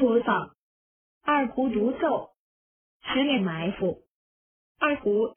播放二胡独奏十面埋伏。二胡。